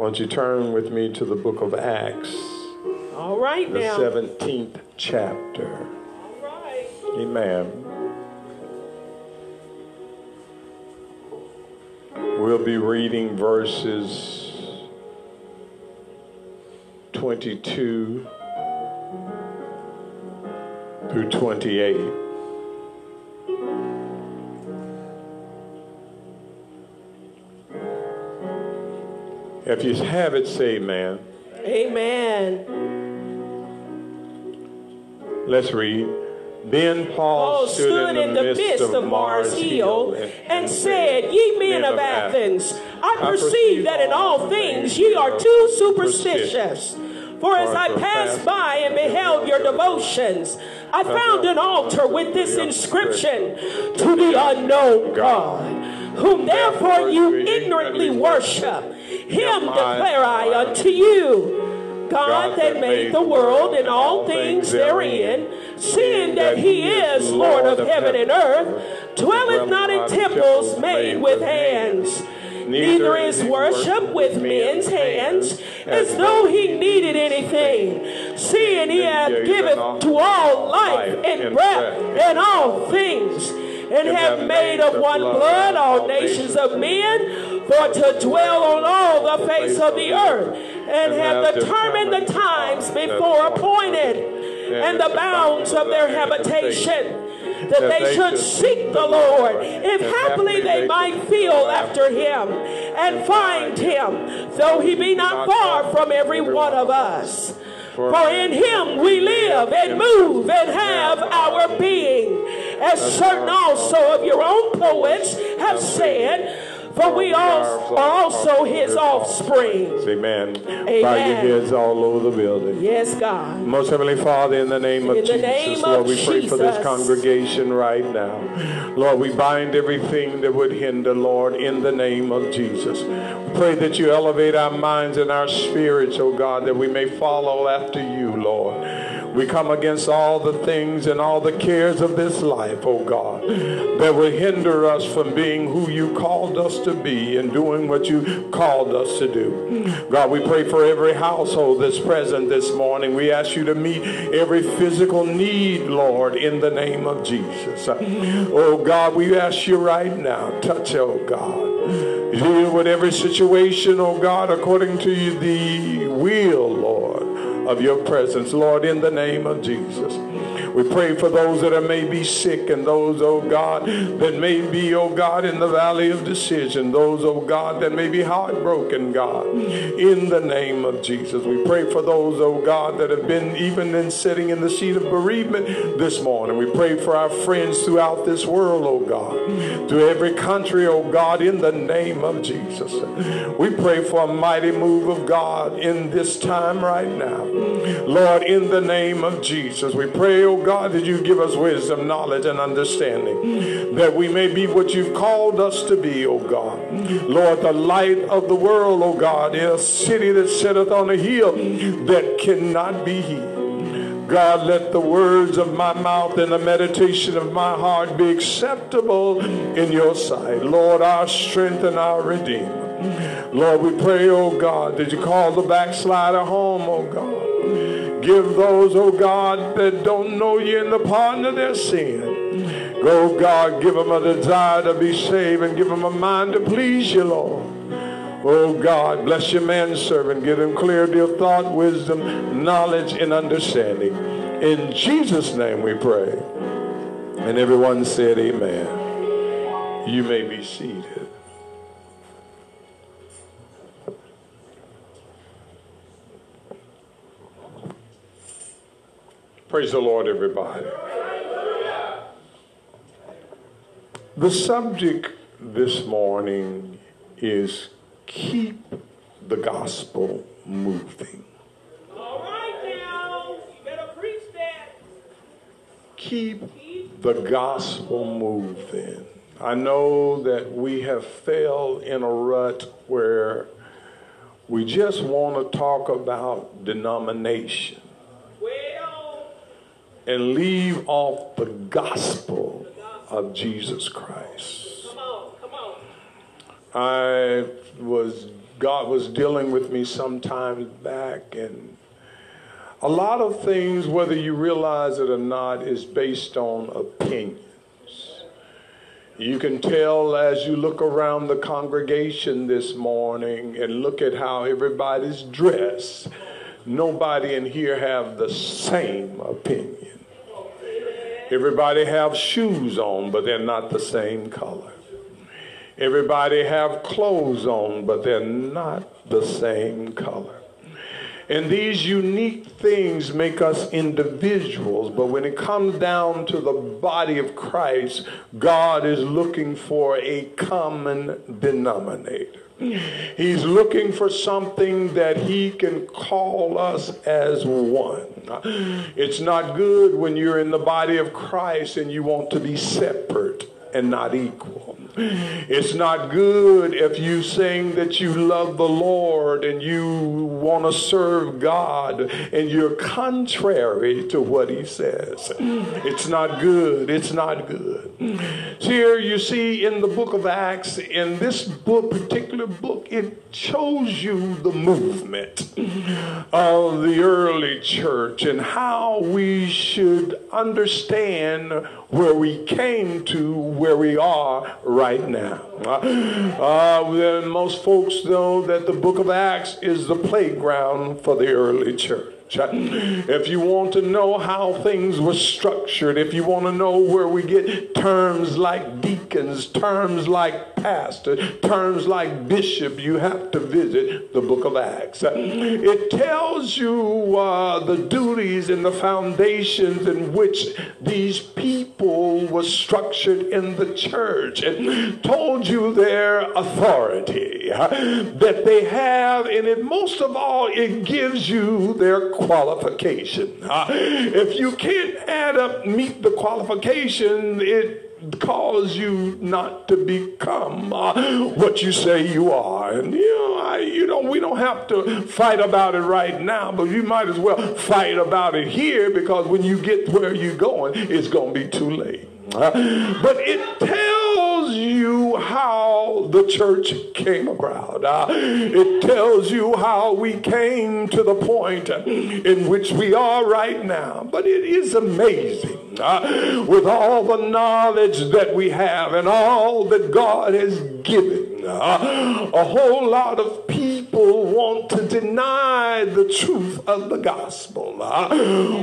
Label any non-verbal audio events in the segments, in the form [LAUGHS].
Won't you turn with me to the book of Acts, All right the now. 17th chapter? All right. Amen. We'll be reading verses 22 through 28. If you have it, say amen. Amen. Let's read. Then Paul, Paul stood in the midst of Mars Hill and said, Ye men of Athens, I perceive that in all things ye are too superstitious. For as I passed by and beheld your devotions, I found an altar with this inscription To the unknown God, whom therefore you ignorantly worship. Him declare I unto you. God that made the world and all things therein, seeing that he is Lord of heaven and earth, dwelleth not in temples made with hands. Neither is worship with men's hands, as though he needed anything, seeing he hath given to all life and breath. and all things, and have made of one blood all nations of men, for to dwell on all the face of the earth, and have determined the times before appointed, and the bounds of their habitation that they should seek the Lord, if happily they might feel after him and find him, though he be not far from every one of us. For in him we live and move and have our being, as certain also of your own poets have said. For we all are also his offspring. Amen. Amen. Bow your heads all over the building. Yes, God. Most Heavenly Father, in the name of In Jesus, name Lord, of we pray for this congregation right now. Lord, we bind everything that would hinder, Lord, in the name of Jesus. We pray that you elevate our minds and our spirits, oh God, that we may follow after you, Lord. We come against all the things and all the cares of this life, oh God, that will hinder us from being who you called us to be and doing what you called us to do. God, we pray for every household that's present this morning. We ask you to meet every physical need, Lord, in the name of Jesus. Oh God, we ask you right now, touch, oh God. Deal with every situation, oh God, according to the will, Lord of your presence, Lord, in the name of Jesus. We pray for those that are maybe sick and those, oh God, that may be, oh God, in the valley of decision. Those, oh God, that may be heartbroken, God, in the name of Jesus. We pray for those, oh God, that have been even in sitting in the seat of bereavement this morning. We pray for our friends throughout this world, oh God, to every country, oh God, in the name of Jesus. We pray for a mighty move of God in this time right now. Lord, in the name of Jesus, we pray, oh God, that you give us wisdom, knowledge, and understanding, that we may be what you've called us to be, oh God. Lord, the light of the world, oh God, in a city that sitteth on a hill that cannot be hid. God, let the words of my mouth and the meditation of my heart be acceptable in your sight. Lord, our strength and our redeemer. Lord, we pray, oh God, that you call the backslider home, oh God. Give those, oh God, that don't know you in the pardon of their sin. Oh God, give them a desire to be saved and give them a mind to please you, Lord. Oh God, bless your manservant. Give him clarity of thought, wisdom, knowledge, and understanding. In Jesus' name we pray. And everyone said, Amen. You may be seated. Praise the Lord, everybody. The subject this morning is keep the gospel moving. All right now. You better preach that. Keep the gospel moving. I know that we have fell in a rut where we just want to talk about denomination and leave off the gospel of Jesus Christ. I was God was dealing with me some time back, and a lot of things, whether you realize it or not, is based on opinions. You can tell as you look around the congregation this morning and look at how everybody's dressed. Nobody in here have the same opinion. Everybody have shoes on, but they're not the same color. Everybody have clothes on, but they're not the same color. And these unique things make us individuals, but when it comes down to the body of Christ, God is looking for a common denominator. He's looking for something that he can call us as one. It's not good when you're in the body of Christ and you want to be separate and not equal. It's not good if you sing that you love the Lord and you want to serve God and you're contrary to what he says. It's not good. It's not good. Here you see in the book of Acts, in this book, particular book, it shows you the movement of the early church and how we should understand where we came to where we are right now. Uh, most folks know that the book of Acts is the playground for the early church. If you want to know how things were structured, if you want to know where we get terms like deacons, terms like pastor, terms like bishop, you have to visit the book of Acts. It tells you uh, the duties and the foundations in which these people were structured in the church. It told you their authority that they have, and it most of all, it gives you their qualification. Uh, [LAUGHS] if you can't add up, meet the qualification, it cause you not to become uh, what you say you are. And you know, I, you know, we don't have to fight about it right now, but you might as well fight about it here because when you get where you're going, it's going to be too late. Uh, but it tells you how the church came about. Uh, it tells you how we came to the point in which we are right now. But it is amazing uh, with all the knowledge that we have and all that God has given. Uh, a whole lot of people want to deny the truth of the gospel, uh,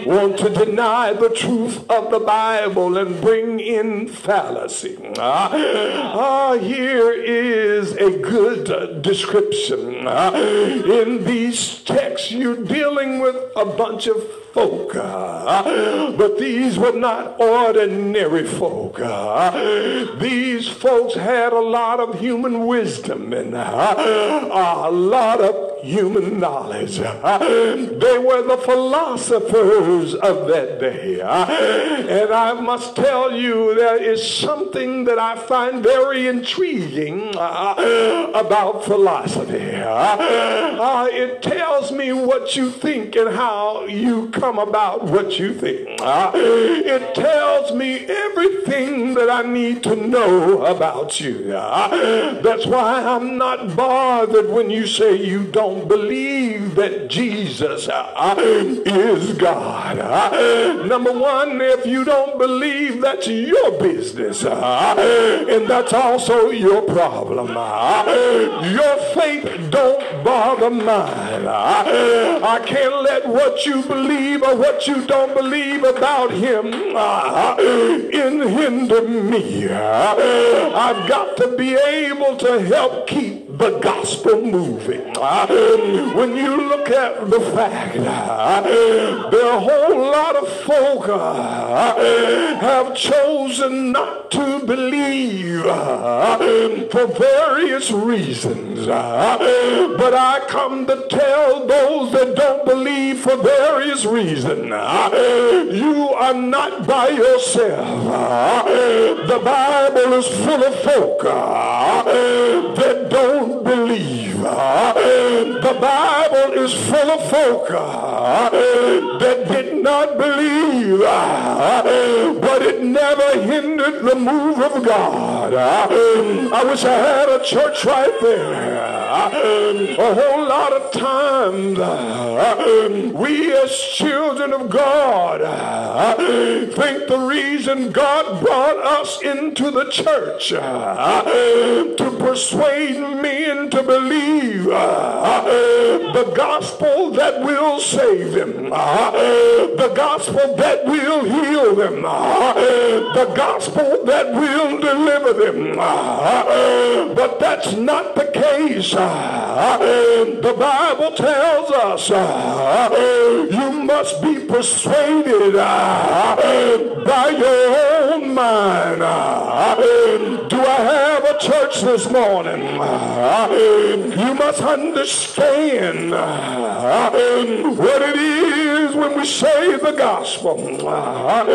want to deny the truth of the Bible and bring in fallacy. Uh, uh here is a good description. Uh, in these texts, you're dealing with a bunch of folk. Uh, but these were not ordinary folk. Uh, these folks had a lot of human wisdom and uh, a lot of human knowledge. They were the philosophers of that day. And I must tell you, there is something that I find very intriguing about philosophy. Uh, it tells me what you think and how you come about what you think. Uh, it tells me everything that I need to know about you. Uh, that's why I'm not bothered when you say you don't believe that Jesus uh, is God. Uh, number one, if you don't believe, that's your business. Uh, and that's also your problem. Your faith don't bother mine. I can't let what you believe or what you don't believe about him in hinder me. I've got to be able to help keep the gospel moving. When you look at the fact, there are a whole lot of folk uh, have chosen not to believe uh, for various reasons. Uh, but I come to tell those that don't believe for various reasons, you are not by yourself. The Bible is full of folk that don't don't believe. Uh, the Bible is full of folk uh, that did not believe, uh, but it never hindered the move of God. Uh, I wish I had a church right there. Uh, a whole lot of times we as children of God think the reason God brought us into the church to persuade men to believe the gospel that will save them, the gospel that will heal them, the gospel that will deliver them. But that's not the case. The Bible tells us you must be persuaded by your own mind. Do I have a church this morning? You must understand what it is when we say the gospel. Um,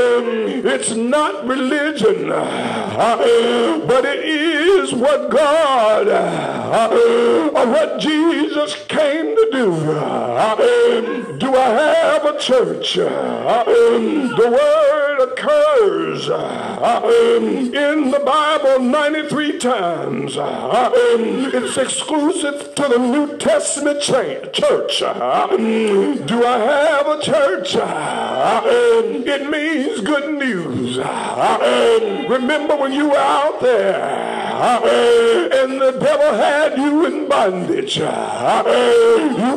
it's not religion, but it is what God uh, or what Jesus came to do. Uh, do I have a church? Uh, the word occurs uh, in the Bible 93 times. It's exclusive to the New Testament church. Do I have a church? It means good news. Remember when you were out there and the devil had you in bondage. You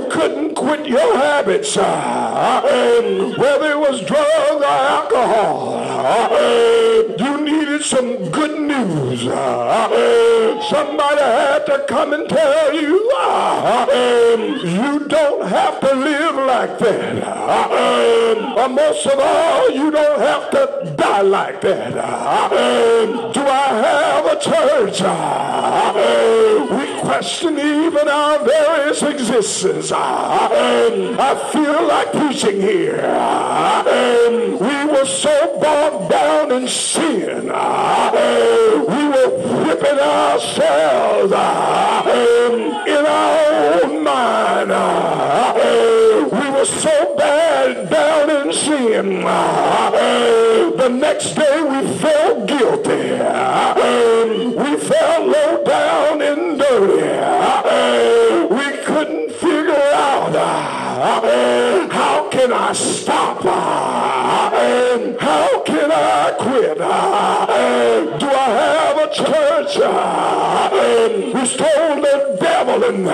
couldn't quit your habits, whether it was drugs or alcohol. You needed some good news. Ah, somebody had to come and tell you ah, um, you don't have to live like that. Or most of all, you don't have to die like that. Um, do I have a church? We question even our various existence. Um, I feel like preaching here. Um, we were so bogged down in sin. Um, we were whipping ourselves in our own mind. We were so bad down in sin. The next day we felt guilty. We felt low down and We couldn't figure out uh, how can I stop? Uh, how can I quit? Uh, do I have a church? We told the devil and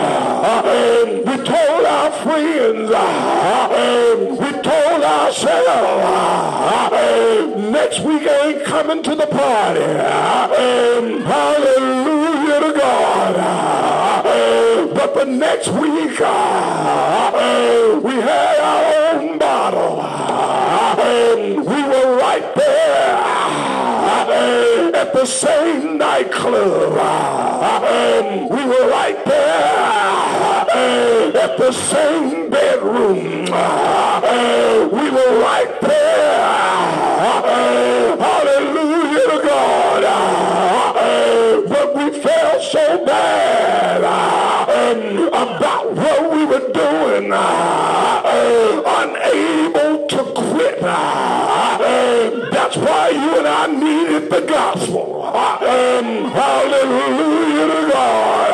we told our friends, we told ourselves, next week I ain't coming to the party. Hallelujah God. But the next week, uh, we had our own bottle. We were right there at the same nightclub. We were right there at the same bedroom. We were right there. What we were doing, uh, uh, unable to quit. Uh, um, that's why you and I needed the gospel. Um, hallelujah to God.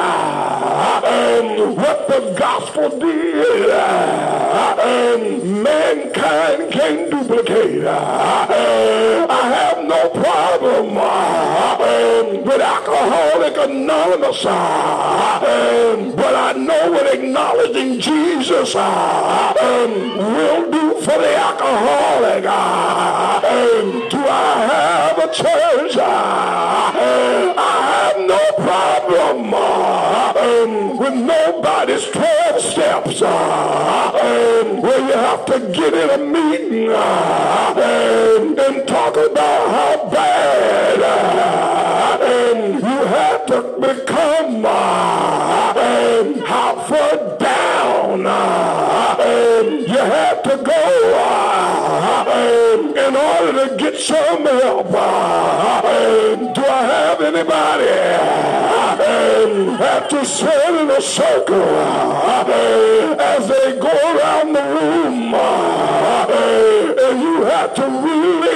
At what the gospel did, mankind can't duplicate. I have no problem with Alcoholic Anonymous, but I know what acknowledging Jesus will do for the alcoholic. Do I have a church? I have problem. Um, with nobody's 12 steps. Um, Where you have to get in a meeting. Um, and talk about how bad you have to become. How far down you have to go uh, in order to get some help. Uh, um, do I have anybody uh, um, have to sit in a circle um, as they go around the room. And you have to relive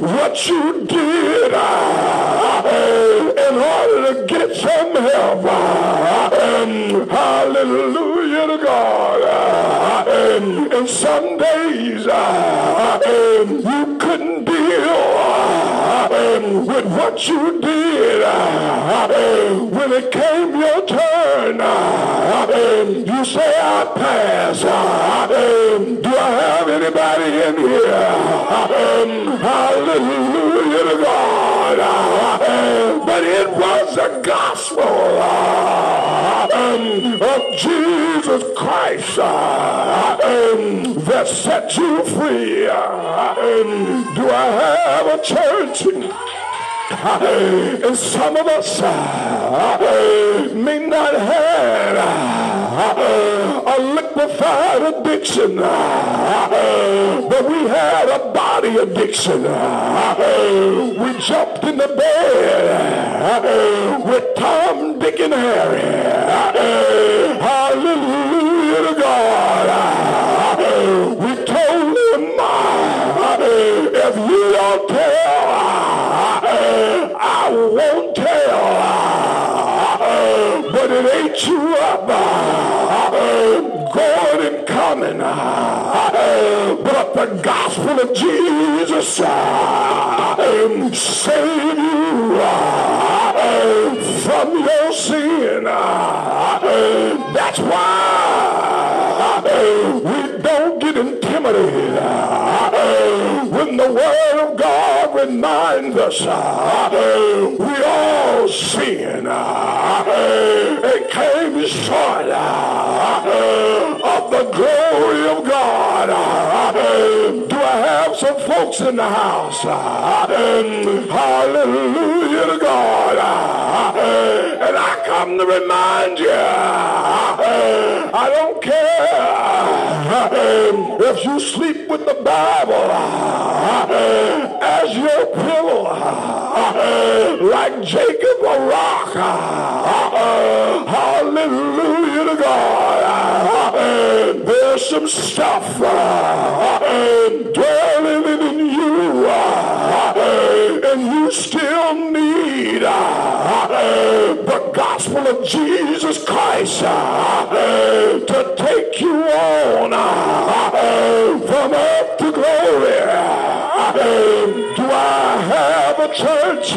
what you did in order to get some help. Hallelujah some days uh, um, you couldn't uh, deal um, with what you did. Uh, um, when it came your turn, you say, I pass. Uh, um, do I have anybody in here? Um, hallelujah to God. Uh, but it was the gospel uh, um, of Jesus Christ that set you free. Do I have a church? And some of us may not have a liquefied addiction, but we had a body addiction. We jumped in the bed with Tom, Dick, and Harry. Hallelujah to God. We told him, if you don't tell, I won't tell. Ate you up. Going and coming. But the gospel of Jesus uh, um, save you uh, um, from your sin. Uh, um, that's why we don't get intimidated when the word of God reminds us uh, we all sin uh, and came short uh, of the glory of God. Do I have some folks in the house? Hallelujah to God. And I come to remind you, I don't care if you sleep with the Bible as your pillow, like Jacob a rock. Hallelujah to God. There's some stuff dwelling in gospel of Jesus Christ uh, to take you on uh, from earth to glory. Have a church?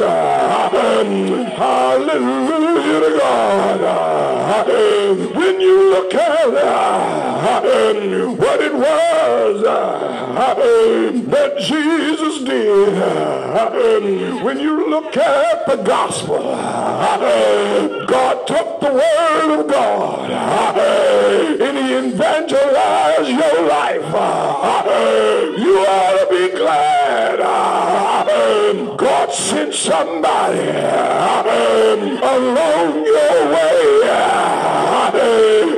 Hallelujah to God. When you look at what it was that Jesus did, when you look at the gospel, God took the word of God and he evangelized your life. You ought to be glad sent somebody. Along your way.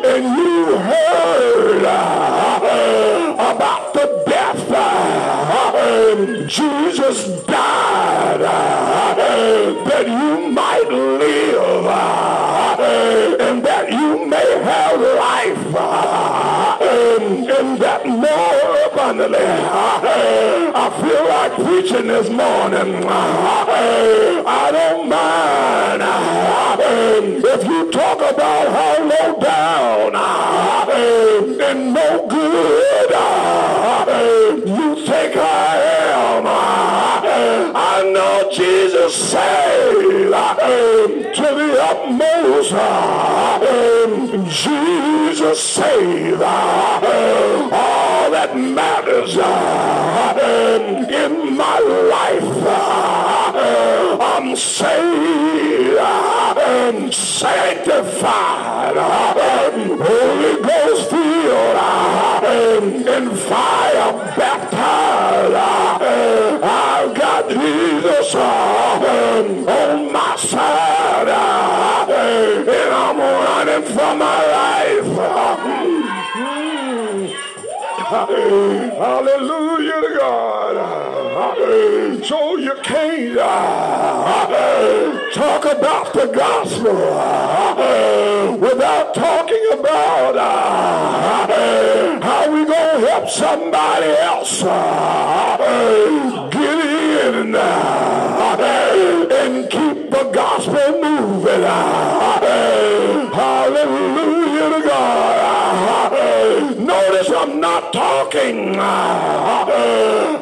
And you heard uh, about the death uh, Jesus died uh, that you might live and that you may have life and that more abundantly. I feel like preaching this morning. I don't mind if you talk about how low down and no good you think I am. I know Jesus saved to the utmost. Jesus saved all that matters uh, in my life. Uh, I'm saved uh, and sanctified, Holy Ghost filled and fire baptized. On my side, and I'm running for my life. Hallelujah to God. So you can't uh, talk about the gospel uh, without talking about uh, how we going to help somebody else in uh, and keep the gospel moving. Uh, hallelujah to God. Uh, notice I'm not talking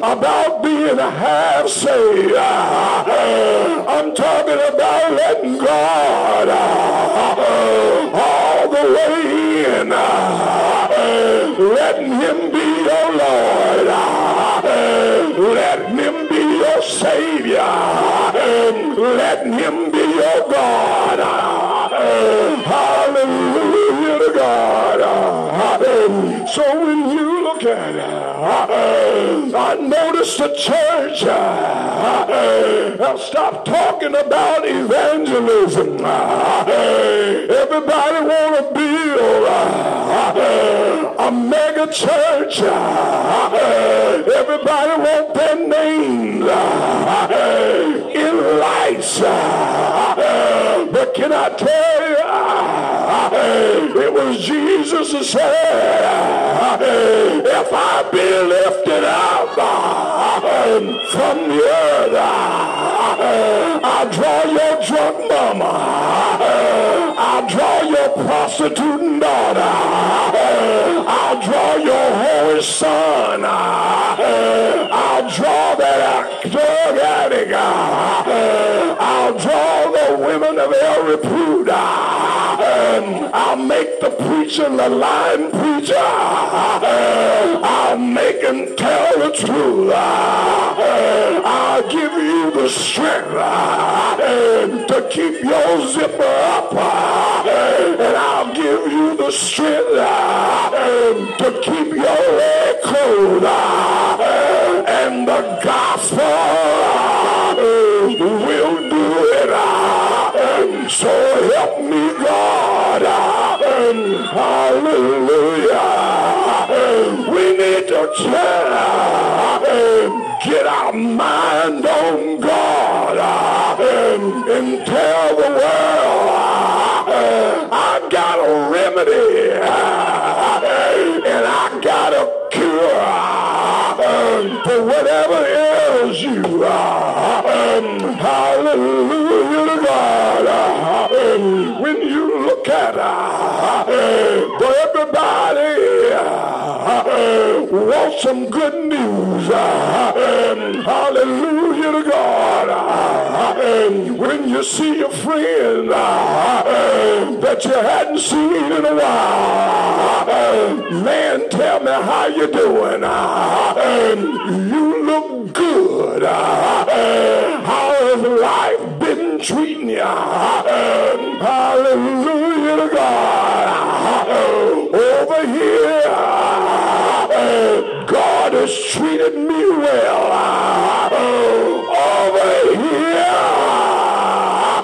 about being a half saved. I'm talking about letting God all the way in. Letting him be your Lord. Be your Savior. Let him be your God. Hallelujah to God. So when you I noticed the church uh, uh, stop talking about evangelism. Uh, everybody want to build uh, a mega church. Everybody want their names in lights. But can I tell you, it was Jesus who said, if I be lifted up um, from the earth, um, I'll draw your drunk mama. Um, I'll draw your prostituting daughter. I'll draw your holy son. I'll draw that drug addict. I'll draw the women of El Repute. I'll make the preacher the lying preacher. I'll make him tell the truth. I'll give you the strength to keep your zipper up. And I'll give you the strength um, to keep your leg closed. Uh, and the gospel uh, will do it. Uh, um, so help me God. Um, hallelujah. We need to get our mind on God and tell the world got a remedy and I got a cure for whatever ails you. Hallelujah to God. When you look at uh, for everybody uh, wants some good news. Uh, Hallelujah to God. When you see a friend that you hadn't seen in a while, man, tell me how you doing. You look good. How has life been treating you? Hallelujah to God. Over here, has treated me well. Oh, over here,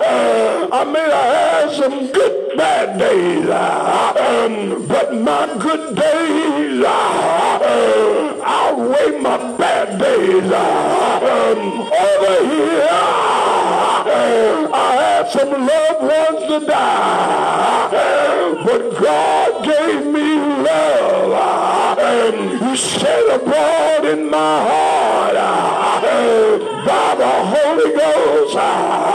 oh, I may have had some good bad days, um, but my good days uh, outweigh my bad days. Um, over here, I had some loved ones to die, but God gave me love. And he shed abroad in my heart by the Holy Ghost.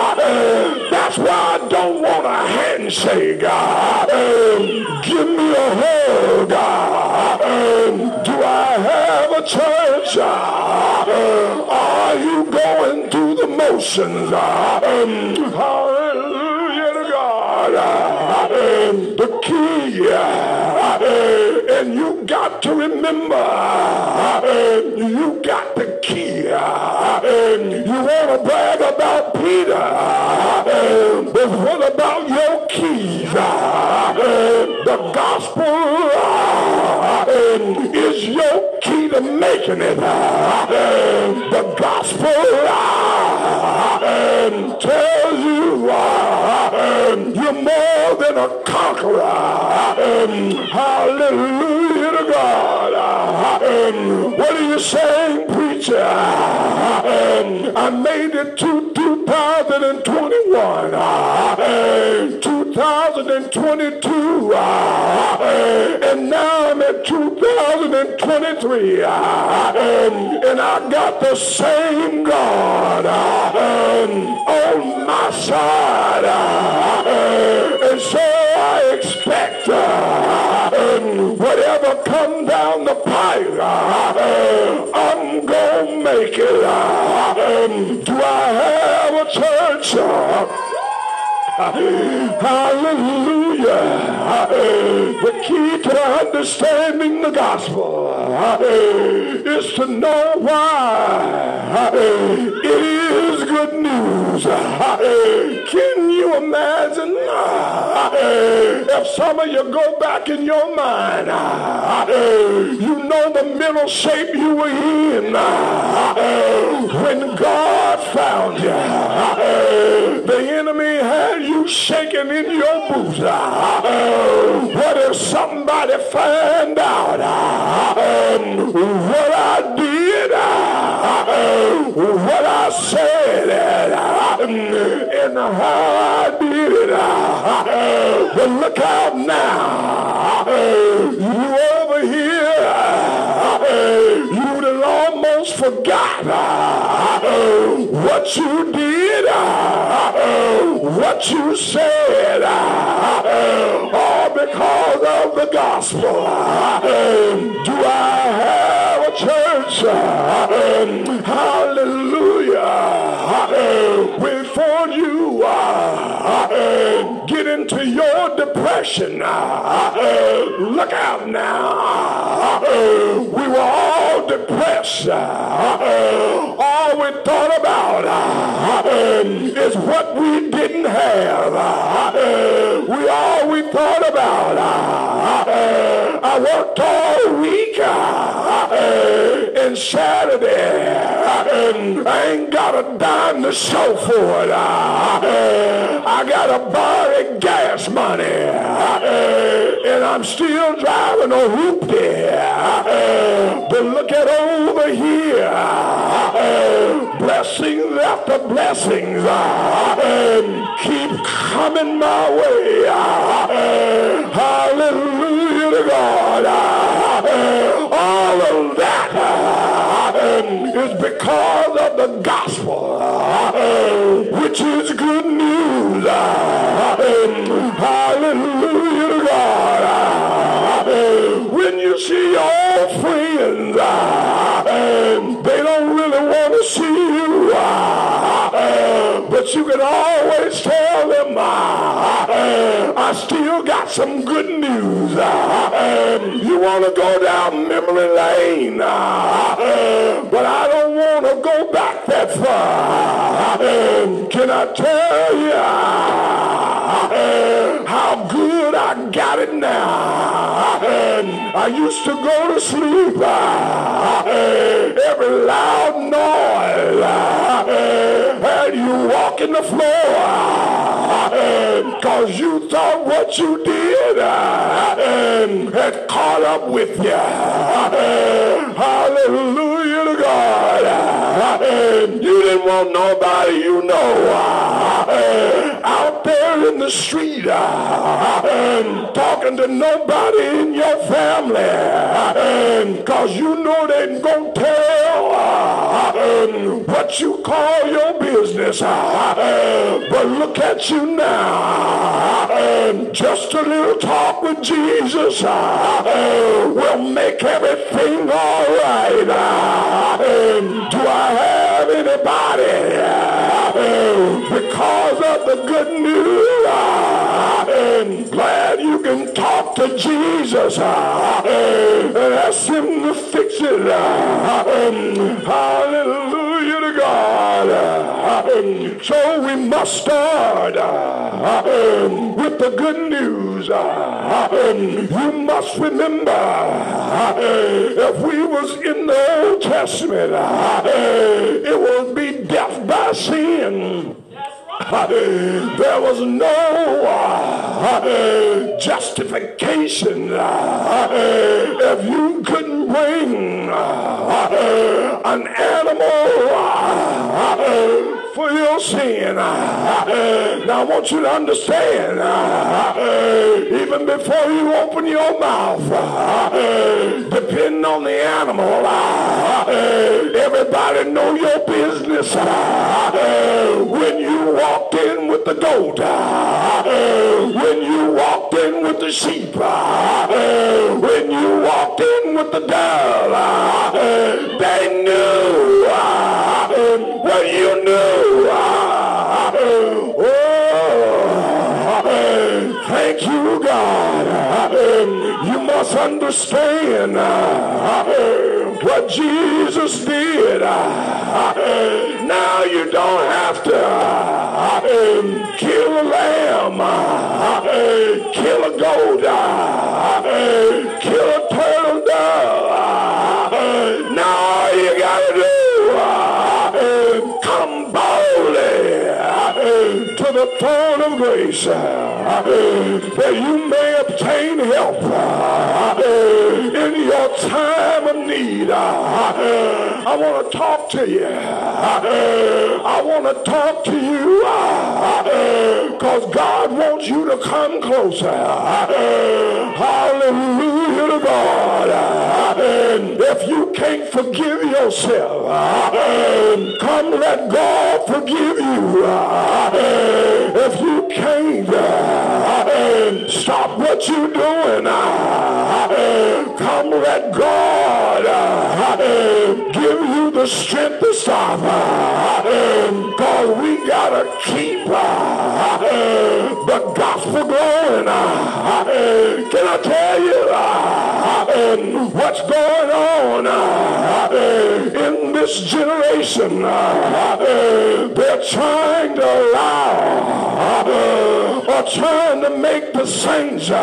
That's why I don't want a handshake. Um, give me a hug. God. Um, do I have a church? Um, are you going through the motions? Hallelujah to God. The key. And you got to remember, you got the key. You want to brag about Peter, but what about your keys? The gospel is your key to making it. The gospel tells you you're more than a conqueror. Um, hallelujah to God. Um, what are you saying, preacher? I made it to 2021, 2022, and now I'm at 2023, and I got the same God um, on my side, and so expect uh, whatever comes down the pipe, uh, I'm gonna make it. Uh, do I have a church? Hallelujah. The key to understanding the gospel eh, is to know why eh, it is good news. Eh, can you imagine if some of you go back in your mind, you know the mental shape you were in when God found you. The enemy had you shaking in your boots. Uh, uh, what if somebody find out uh, what I did, what I said, and how I did it? But look out now. You over here, you done almost forgot what you did, what you said, uh, all because of the gospel. Do I have a church? Hallelujah. Before you uh, get into your depression, uh, look out now. We were all depressed. All we thought about uh, um, is what we didn't have. Uh, um, we all we thought about. Uh, um, I worked all week uh, and Saturday. I ain't got a dime to show for it. Uh, uh, I got to borrow gas money. And I'm still driving a hoopty. But look at over here. Blessings after blessings keep coming my way. Hallelujah to God. All of that um, is because of the gospel, um, which is good news. Um, hallelujah to God. When you see your friends, they don't really want to see you. But you can always tell them, uh, uh, I still got some good news. Uh, you want to go down memory lane, but I don't want to go back that far. Can I tell you how good I got it now? I used to go to sleep every loud noise you walk in the floor because you thought what you did had caught up with you. Hallelujah to God. You didn't want nobody you know eh, out there in the street talking to nobody in your family because you know they ain't going to tell what you call your business. But look at you now. Just a little talk with Jesus will make everything all right. Do I have anybody? Because of the good news, I'm glad you can talk to Jesus and ask him to fix it. Hallelujah God. Um, so we must start um, with the good news. Um, you must remember if we was in the Old Testament, it would be death by sin. [LAUGHS] There was no uh, justification uh, if you couldn't bring uh, an animal for your sin. Now I want you to understand, uh, even before you open your mouth, uh, depending on the animal, uh, everybody know your business. When you walked in with the goat, Eh, when you walked in with the sheep, eh, when you walked in with the dove, eh, they knew what you knew. Thank you, God. Uh, um, you must understand uh, what Jesus did. Uh, now you don't have to um, kill a lamb, kill a goat, kill a turtle dove. Now all you gotta do, come boldly to the throne of grace that you may obtain help uh, in your time of need. Uh, I want to talk to you. Uh, I want to talk to you because God wants you to come closer. Hallelujah to God. If you can't forgive yourself, come let God forgive you. If you can't uh, stop what you're doing, uh, come let God uh, give you the strength to stop. Because we got to keep the gospel going. Can I tell you what's going on uh, in this generation? Uh, uh, they're trying to allow or trying to make the saints feel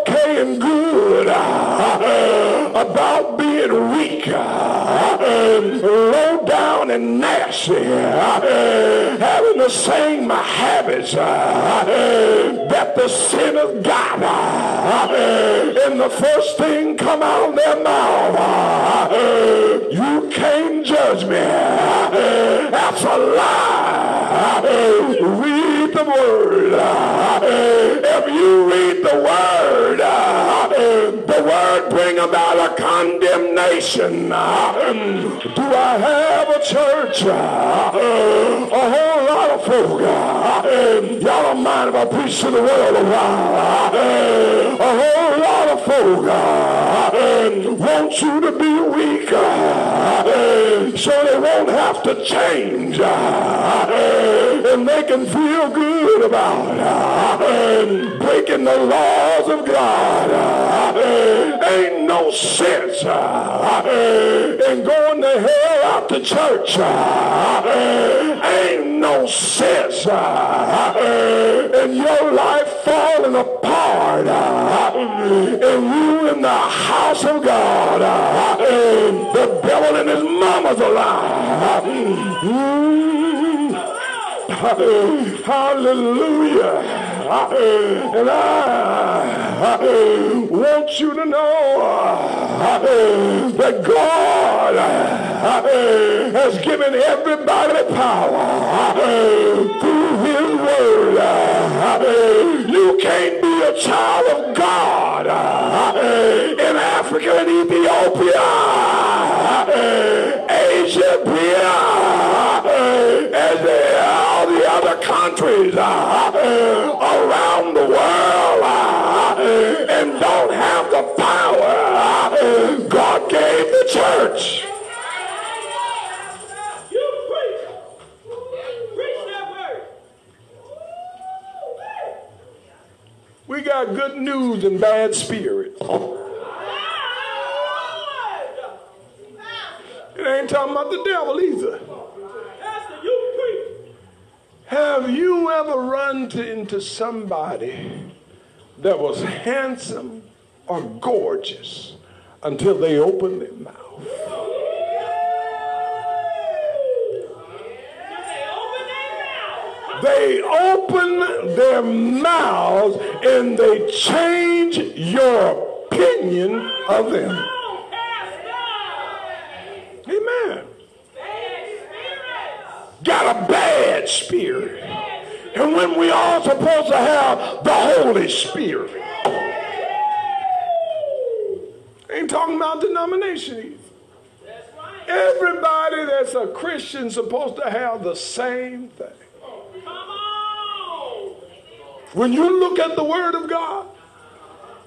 okay and good about being weak, low down and nasty, having the same habits the of God, And the first thing come out of their mouth, you can't judge me. That's a lie. Read the word. If you read the word, the word bring about a condemnation. Do I have a church? A whole lot of folk. Y'all don't mind if I preach to the world a while. A whole lot of folk want you to be weak so they won't have to change and they can feel good about breaking the laws of God. Ain't no sense in going to hell out the church. Ain't no sense in your life falling apart uh, and you in the house of God. Uh, the devil and his mama's alive. Mm-hmm. Hallelujah. And I uh, want you to know that God has given everybody power through his word. You can't be a child of God uh, in Africa and Ethiopia, uh, Asia, as uh, all the other countries around the world and don't have the power God gave the church. We got good news and bad spirits. It ain't talking about the devil either. Have you ever run to, into somebody that was handsome or gorgeous until they opened their mouth? They open their mouths and they change your opinion of them. Amen. Got a bad spirit. And when we are supposed to have the Holy Spirit. Ain't talking about denominations. Everybody that's a Christian supposed to have the same thing. When you look at the Word of God,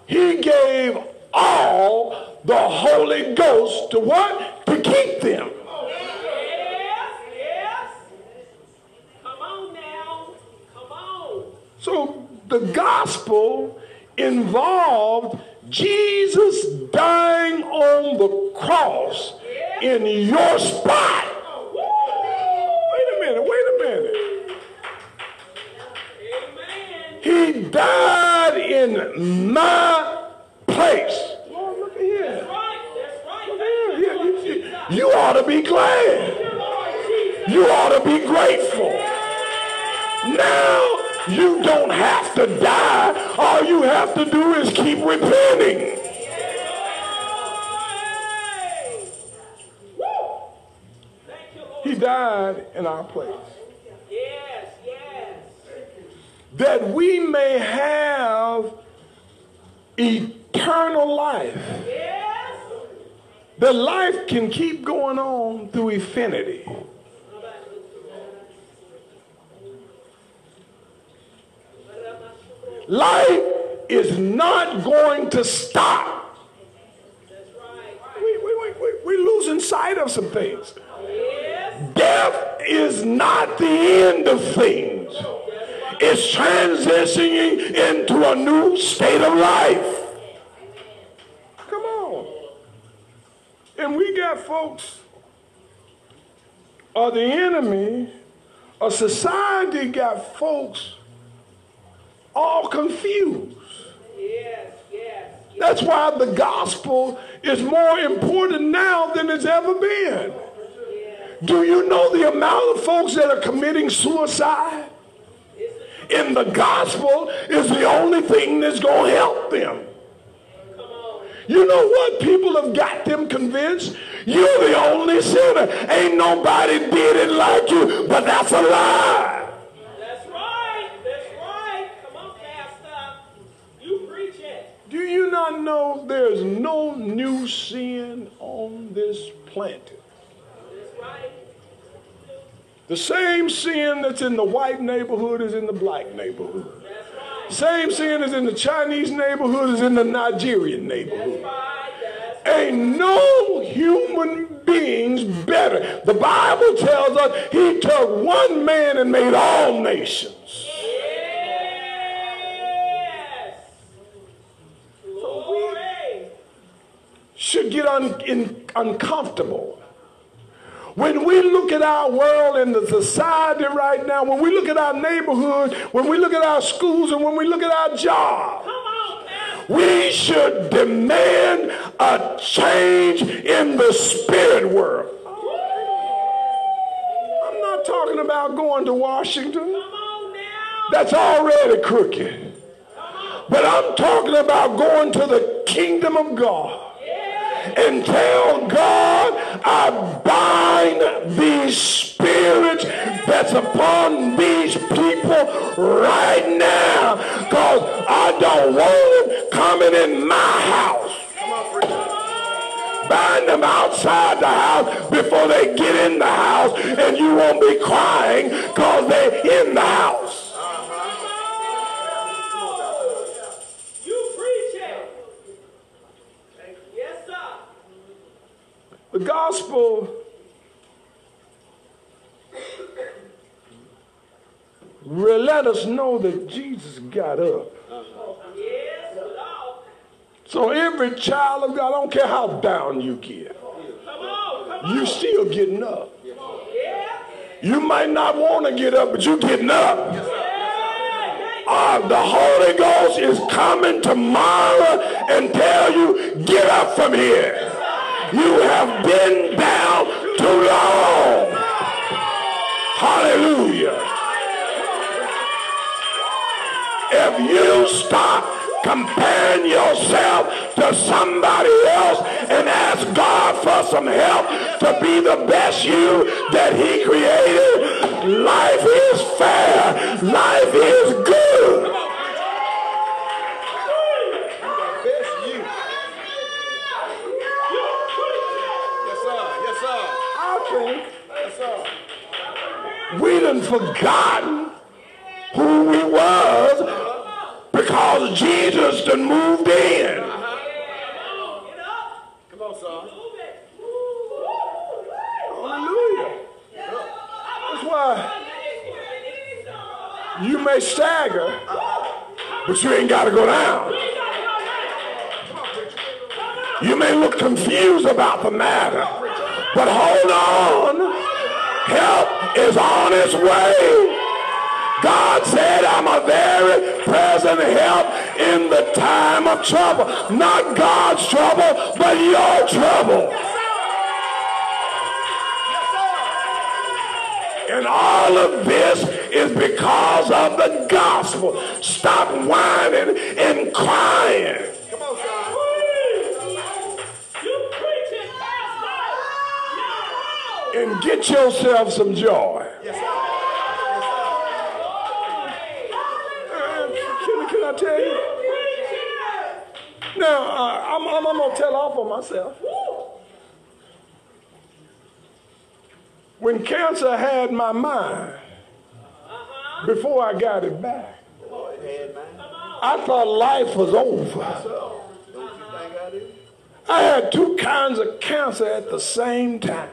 He gave all the Holy Ghost to what? To keep them. So the gospel involved Jesus dying on the cross in your spot. Wait a minute, wait a minute. He died in my place. Lord, look at here. Look at here. You, you, you ought to be glad. You ought to be grateful. Now you don't have to die. All you have to do is keep repenting. He died in our place. That we may have eternal life. Yes. The life can keep going on through infinity. Life is not going to stop. We, we, we, we're losing sight of some things. Death is not the end of things. It's transitioning into a new state of life. Come on. And we got folks, or the enemy, a society got folks all confused. Yes, yes. That's why the gospel is more important now than it's ever been. Do you know the amount of folks that are committing suicide? In the gospel is the only thing that's going to help them. You know what? People have got them convinced. You're the only sinner. Ain't nobody did it like you, but that's a lie. That's right. That's right. Come on, Pastor. You preach it. Do you not know there's no new sin on this planet? The same sin that's in the white neighborhood is in the black neighborhood. Same sin is in the Chinese neighborhood is in the Nigerian neighborhood. Ain't no human beings better. The Bible tells us he took one man and made all nations. should get un, in, uncomfortable when we look at our world and the society right now, when we look at our neighborhood, when we look at our schools, and when we look at our job, we should demand a change in the spirit world. I'm not talking about going to Washington. That's already crooked. But I'm talking about going to the kingdom of God and tell God, I bind these spirits that's upon these people right now because I don't want them coming in my house. Bind them outside the house before they get in the house and you won't be crying because they're in the house. The gospel will let us know that Jesus got up. So every child of God, I don't care how down you get, you still getting up. You might not want to get up, but you're getting up. Uh, the Holy Ghost is coming tomorrow and tell you, get up from here. You stop comparing yourself to somebody else and ask God for some help to be the best you that he created. Life is fair. Life is good. We done forgotten who we were because Jesus done moved in. Come on, son. Hallelujah. That's why you may stagger, but you ain't got to go down. You may look confused about the matter, but hold on. Help is on its way. God said, I'm a very present help in the time of trouble. Not God's trouble, but your trouble. And all of this is because of the gospel. Stop whining and crying. Come on, son. And get yourself some joy. Yes, sir. Uh, Can, can I tell you? Now, uh, I'm, I'm, I'm going to tell off on myself. When cancer had my mind, before I got it back, I thought life was over. I had two kinds of cancer at the same time.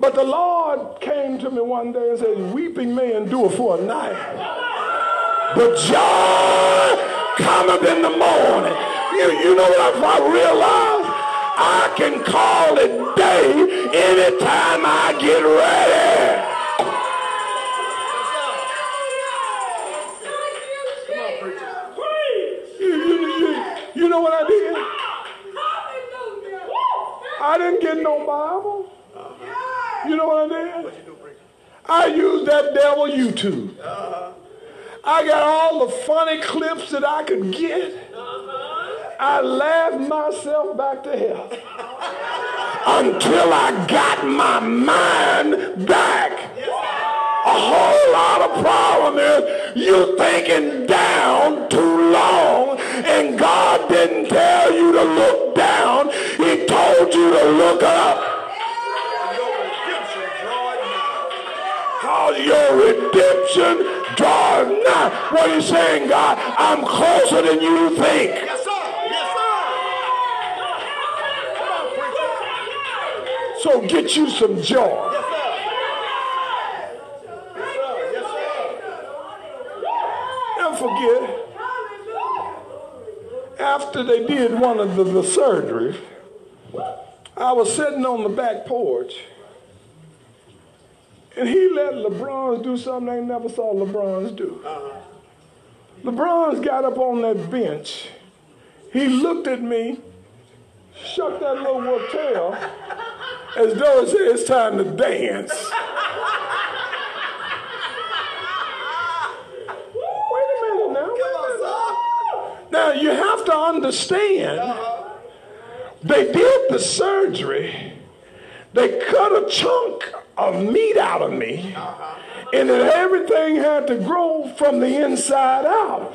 But the Lord came to me one day and said, Weeping may endure for a night, but joy cometh in the morning. You, you know what I, I realized? I can call it day anytime I get ready. You, know what I did? I didn't get no Bible. You know what I did? I used that devil YouTube. I got all the funny clips that I could get. I laughed myself back to hell until I got my mind back. A whole lot of problem is you thinking down too long and God didn't tell you to look down. He told you to look up. Your redemption draweth nigh. Cause your redemption draws nigh. What are you saying, God? I'm closer than you think. Yes, sir. Yes, sir. Come on, preacher. So get you some joy. Yes, sir. Yes, sir. Yes, forget, after they did one of the, the surgeries, I was sitting on the back porch, and he let LeBron do something they never saw LeBron's do. Uh-huh. LeBron's got up on that bench. He looked at me, shook that little wolf tail, as though it said it's time to dance. Wait a minute now. On, son. Now you have to understand, uh-huh. they did the surgery, they cut a chunk of meat out of me, uh-huh. and that everything had to grow from the inside out.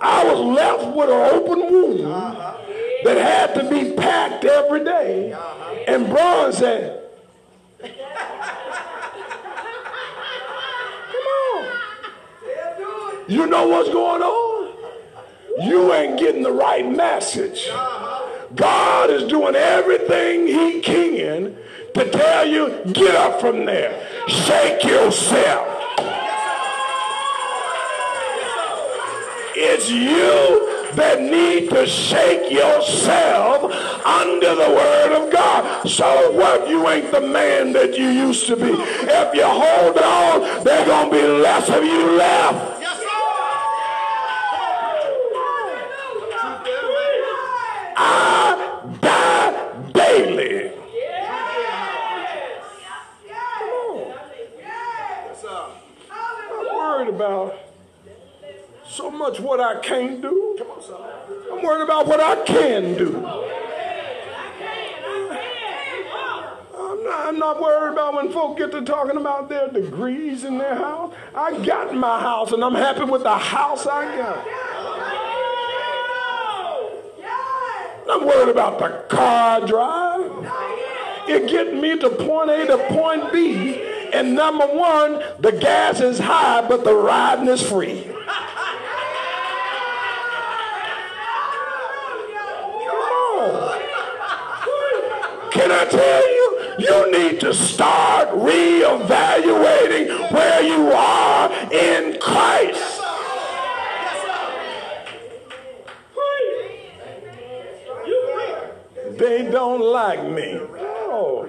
I was left with an open wound uh-huh. that had to be packed every day. Uh-huh. And Braun said, Come on. You know what's going on? You ain't getting the right message. God is doing everything he can to tell you, get up from there. Shake yourself. It's you that need to shake yourself under the word of God. So what? You ain't the man that you used to be. If you hold on, there's going to be less of you left. Yes, sir. Truth is, I die daily. Yes, sir. I'm not worried about so much what I can't do. I'm worried about what I can do. I'm not, I'm not worried about when folk get to talking about their degrees in their house. I got my house and I'm happy with the house I got. I'm worried about the car I drive. It get me to point A to point B And number one, the gas is high, but the riding is free. Can I tell you? You need to start reevaluating where you are in Christ. They don't like me. Oh,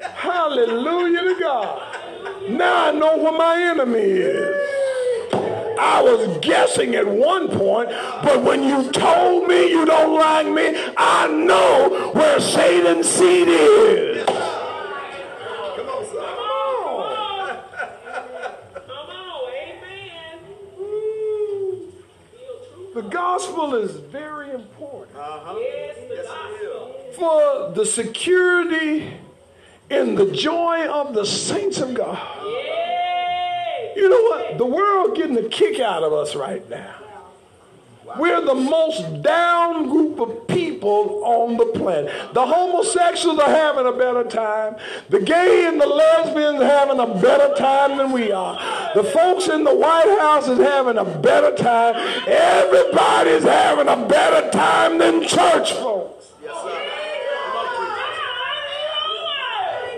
hallelujah to God. Now I know where my enemy is. I was guessing at one point, but when you told me you don't like me, I know where Satan's seat is. Come on. Come on, amen. The gospel is very important. Uh-huh. Yes, the gospel For the security and the joy of the saints of God. You know what? The world getting a kick out of us right now. We're the most down group of people on the planet. The homosexuals are having a better time. The gay and the lesbians are having a better time than we are. The folks in the White House is having a better time. Everybody's having a better time than church folks. Yes, sir.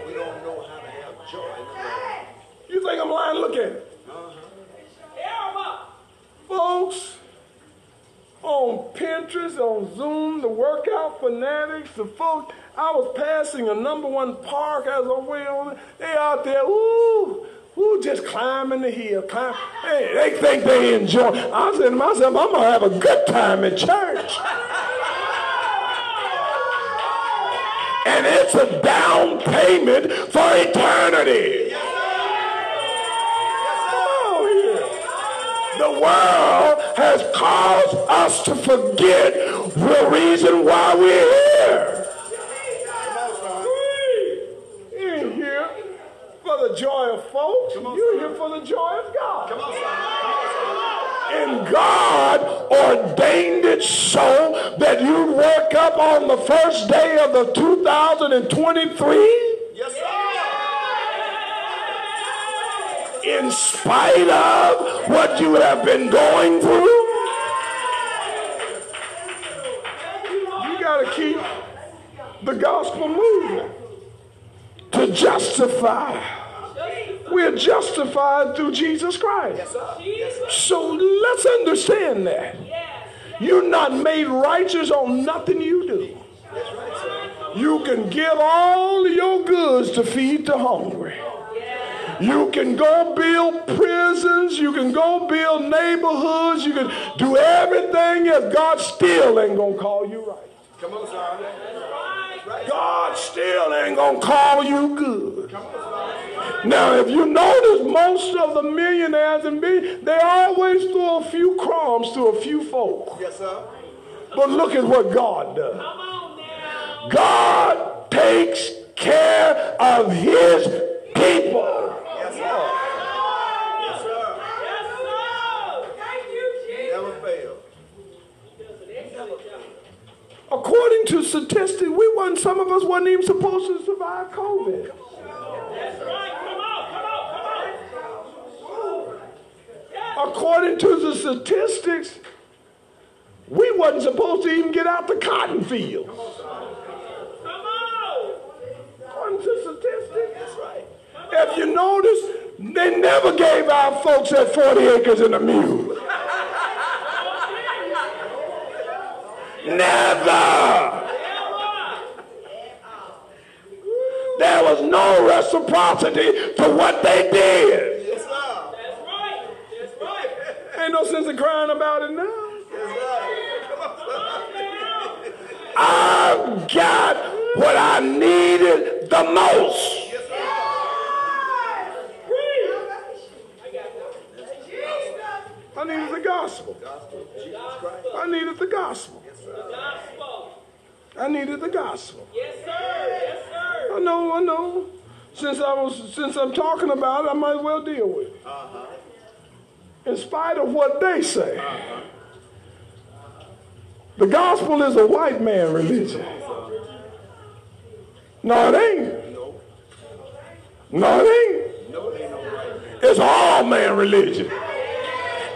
We don't know how to have joy. You think I'm lying? Look at it. Uh-huh. Folks, on Pinterest, on Zoom, the workout fanatics, the folks. I was passing a number one park as I way on it. They out there, ooh, ooh, just climbing the hill. Climb. Hey, they think they enjoy. I said to myself, I'm gonna have a good time at church. and it's a down payment for eternity. Oh, the world has caused us to forget the reason why we're here. You ain't here for the joy of folks. You're here for the joy of God. And God ordained it so that you'd wake up on the first day of the 2023 spite of what you have been going through. You got to keep the gospel moving to justify. We're justified through Jesus Christ. So let's understand that. You're not made righteous on nothing you do. You can give all your goods to feed the hungry. You can go build prisons. You can go build neighborhoods. You can do everything if God still ain't going to call you right. Come on, son. God still ain't going to call you good. Now, if you notice, most of the millionaires and me, they always throw a few crumbs to a few folk. Yes, sir. But look at what God does. God takes care of his people. According to statistics, we weren't, some of us weren't even supposed to survive COVID. Come on, come on, come on. According to the statistics, we wasn't supposed to even get out the cotton fields. Come on. According to statistics, that's right. If you notice, they never gave our folks that 40 acres and a mule. Never. There was no reciprocity to what they did. Yes, sir. That's right. That's right. Ain't no sense in crying about it now. I got what I needed the most. I needed the gospel. I needed the gospel. I needed the gospel. Yes, sir. Yes, sir. I know, I know. Since I was since I'm talking about it, I might as well deal with it. Uh-huh. In spite of what they say. Uh-huh. The gospel is a white man religion. No, it ain't. No, it ain't. It's all man religion.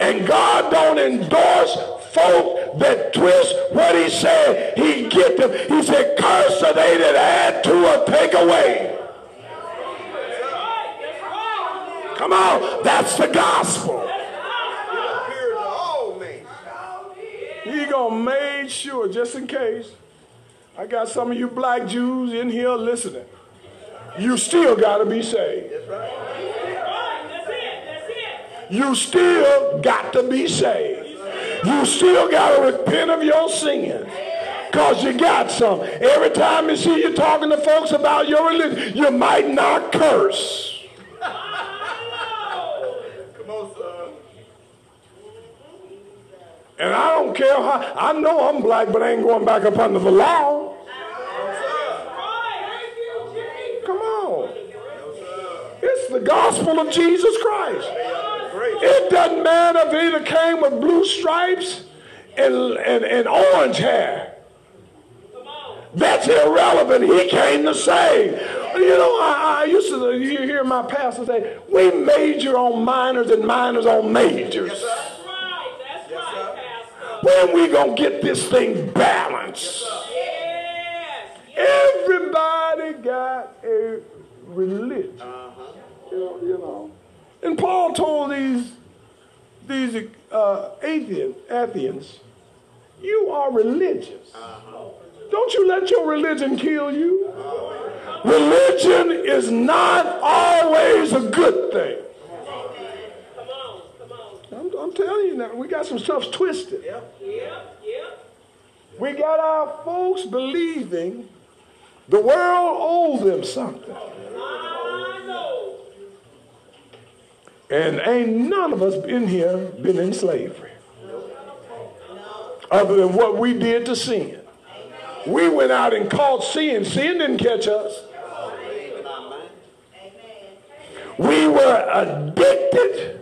And God don't endorse folk that twist what he said. He get them. He said, curse are they that add to or take away. Come on, that's the gospel. He gonna make sure, just in case, I got some of you black Jews in here listening. You still gotta be saved. You still got to be saved. You still got to repent of your sins. Because you got some. Every time you see you talking to folks about your religion, you might not curse. Come on, sir. And I don't care how, I know I'm black, but I ain't going back up under the law. Come on. It's the gospel of Jesus Christ. It doesn't matter if he came with blue stripes and, and, and orange hair. That's irrelevant. He came to save. You know, I, I used to hear my pastor say, we major on minors and minors on majors. Yes, when we going to get this thing balanced? Everybody got a religion. You know, you know. And Paul told these, these uh, atheists, Athenians, you are religious. Don't you let your religion kill you. Religion is not always a good thing. Come on, come on. I'm telling you now, we got some stuff twisted. Yep. Yep. Yep. We got our folks believing the world owes them something. And ain't none of us in here been in slavery. Other than what we did to sin. We went out and caught sin. Sin didn't catch us. We were addicted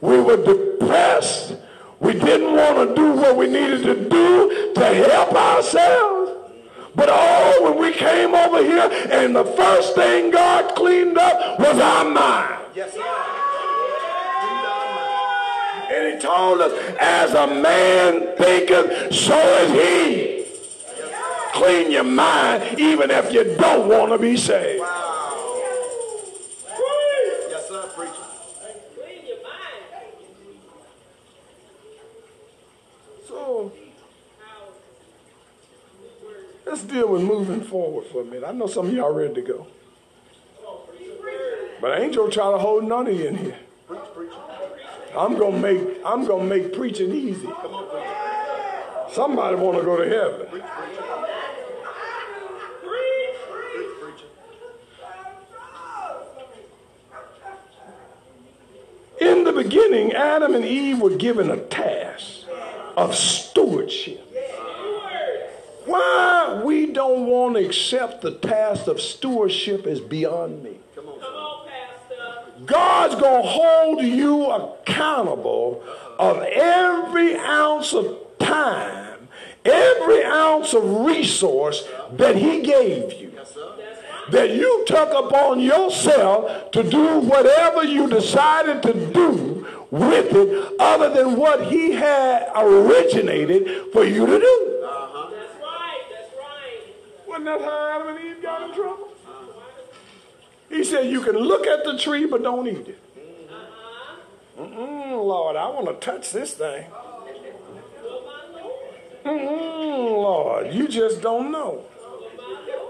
we were depressed. We didn't want to do what we needed to do to help ourselves. But oh, when we came over here and the first thing God cleaned up was our mind. Yes, sir. And he told us, as a man thinketh, so is he. Clean your mind even if you don't want to be saved. Yes, sir, preacher. Clean your mind. So let's deal with moving forward for a minute. I know some of y'all ready to go. But I ain't gonna try to hold none of you in here. I'm gonna make I'm gonna make preaching easy. Somebody wanna go to heaven. In the beginning, Adam and Eve were given a task of stewardship. Why we don't want to accept the task of stewardship is beyond me. Come on, Come on Pastor. God's going to hold you accountable of every ounce of time, every ounce of resource that he gave you. That you took upon yourself to do whatever you decided to do with it other than what he had originated for you to do. Uh-huh. That's right, that's right. Wasn't that how Adam and Eve got in trouble? He said, You can look at the tree, but don't eat it. Mm-mm, Lord, I want to touch this thing. Mm-mm, Lord, you just don't know.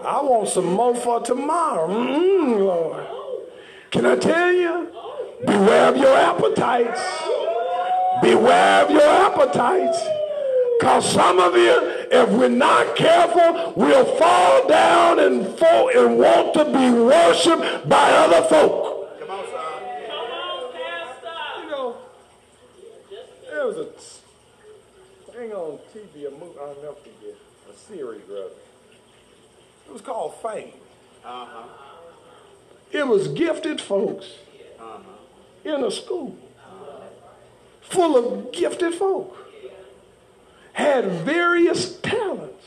I want some more for tomorrow. Mm-mm, Lord. Can I tell you? Beware of your appetites. Beware of your appetites. Because some of you, if we're not careful, we'll fall down and fall and want to be worshiped by other folk. Come on, son. Come on, Pastor. You know, there was a thing on TV, a movie, I'll never forget, a series, brother. It was called Fame. Uh-huh. It was gifted folks uh-huh. in a school uh-huh. full of gifted folk had various talents.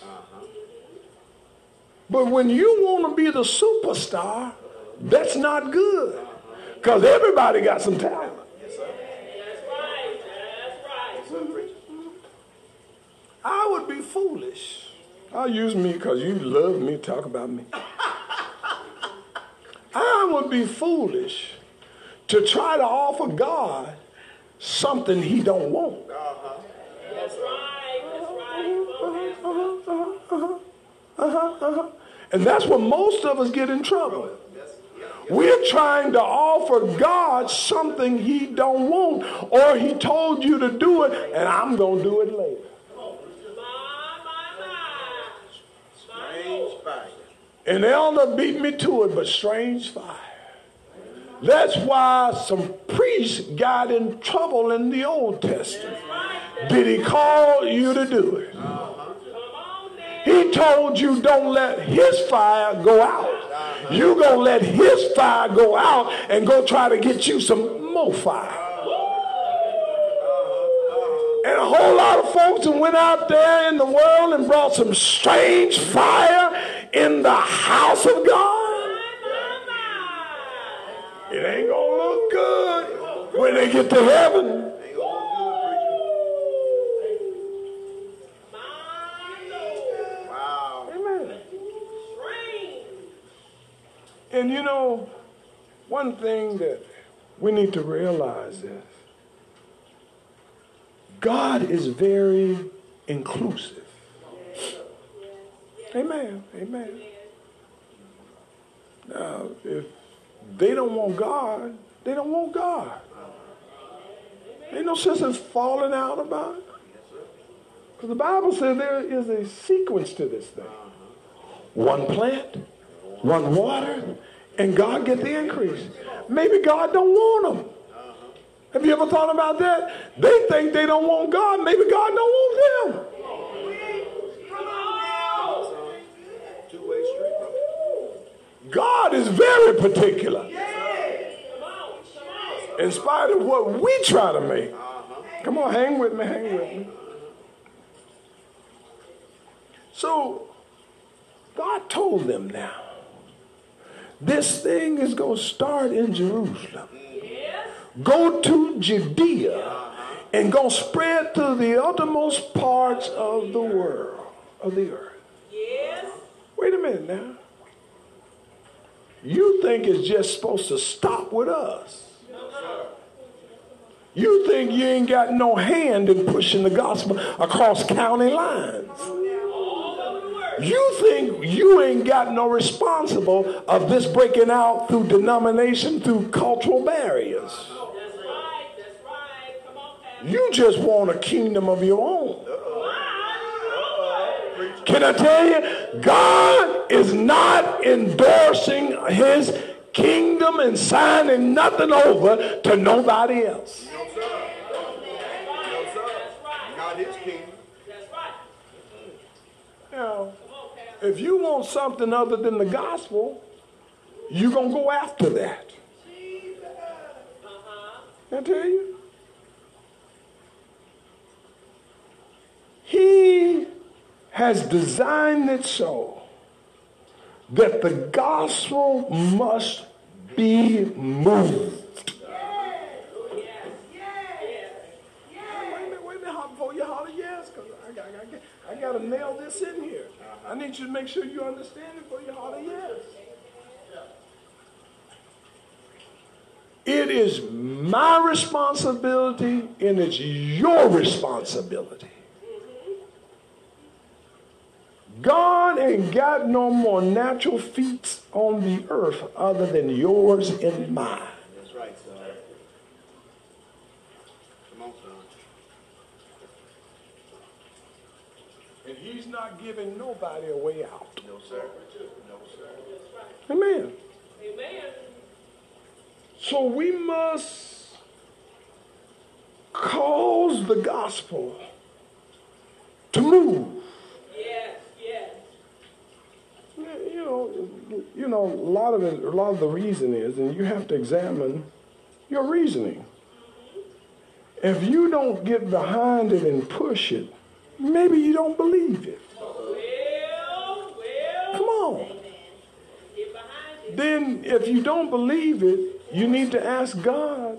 But when you want to be the superstar, that's not good. Because everybody got some talent. I would be foolish. I'll use me because you love me, talk about me. I would be foolish to try to offer God something he don't want. Uh-huh. That's right. Uh-huh, uh-huh. And that's where most of us get in trouble. We're trying to offer God something he don't want, or he told you to do it, and I'm going to do it later. My, my, my. Strange fire. An elder beat me to it, but strange fire. That's why some priests got in trouble in the Old Testament. Did he call you to do it? He told you don't let his fire go out. You gonna let his fire go out and go try to get you some more fire. And a whole lot of folks that went out there in the world and brought some strange fire in the house of God. It ain't gonna look good when they get to heaven. Ain't gonna look good, my. My Lord. preacher. Wow. Amen. Strange. And you know, one thing that we need to realize is God is very inclusive. Amen. Amen. Now, if they don't want God, they don't want God. Ain't no sense in falling out about it. Because the Bible says there is a sequence to this thing. One plant, one water, and God get the increase. Maybe God don't want them. Have you ever thought about that? They think they don't want God. Maybe God don't want them. God is very particular. In spite of what we try to make. Come on, hang with me, hang with me. So, God told them now, this thing is going to start in Jerusalem. Go to Judea and go spread to the uttermost parts of the world, of the earth. Yes. Wait a minute now. You think it's just supposed to stop with us. You think you ain't got no hand in pushing the gospel across county lines. You think you ain't got no responsible of this breaking out through denomination, through cultural barriers. That's right. That's right. Come on, You just want a kingdom of your own. Can I tell you, God is not endorsing his kingdom and signing nothing over to nobody else. No, sir. No, sir. Not his kingdom. That's right. Now, if you want something other than the gospel, you're going to go after that. I tell you? He has designed it so that the gospel must be moved. Wait a minute, wait a minute, before you holler yes, because I I, got, I got to nail this in here. I need you to make sure you understand it you holler yes. It is my responsibility and it's your responsibility. God ain't got no more natural feet on the earth other than yours and mine. That's right, son. Come on, son. And he's not giving nobody a way out. No, sir. No, sir. Amen. Amen. So we must cause the gospel to move. Yes. Yes. You know, you know, a lot of it, a lot of the reason is, and you have to examine your reasoning. Mm-hmm. If you don't get behind it and push it, maybe you don't believe it. Come on. Then, if you don't believe it, You need to ask God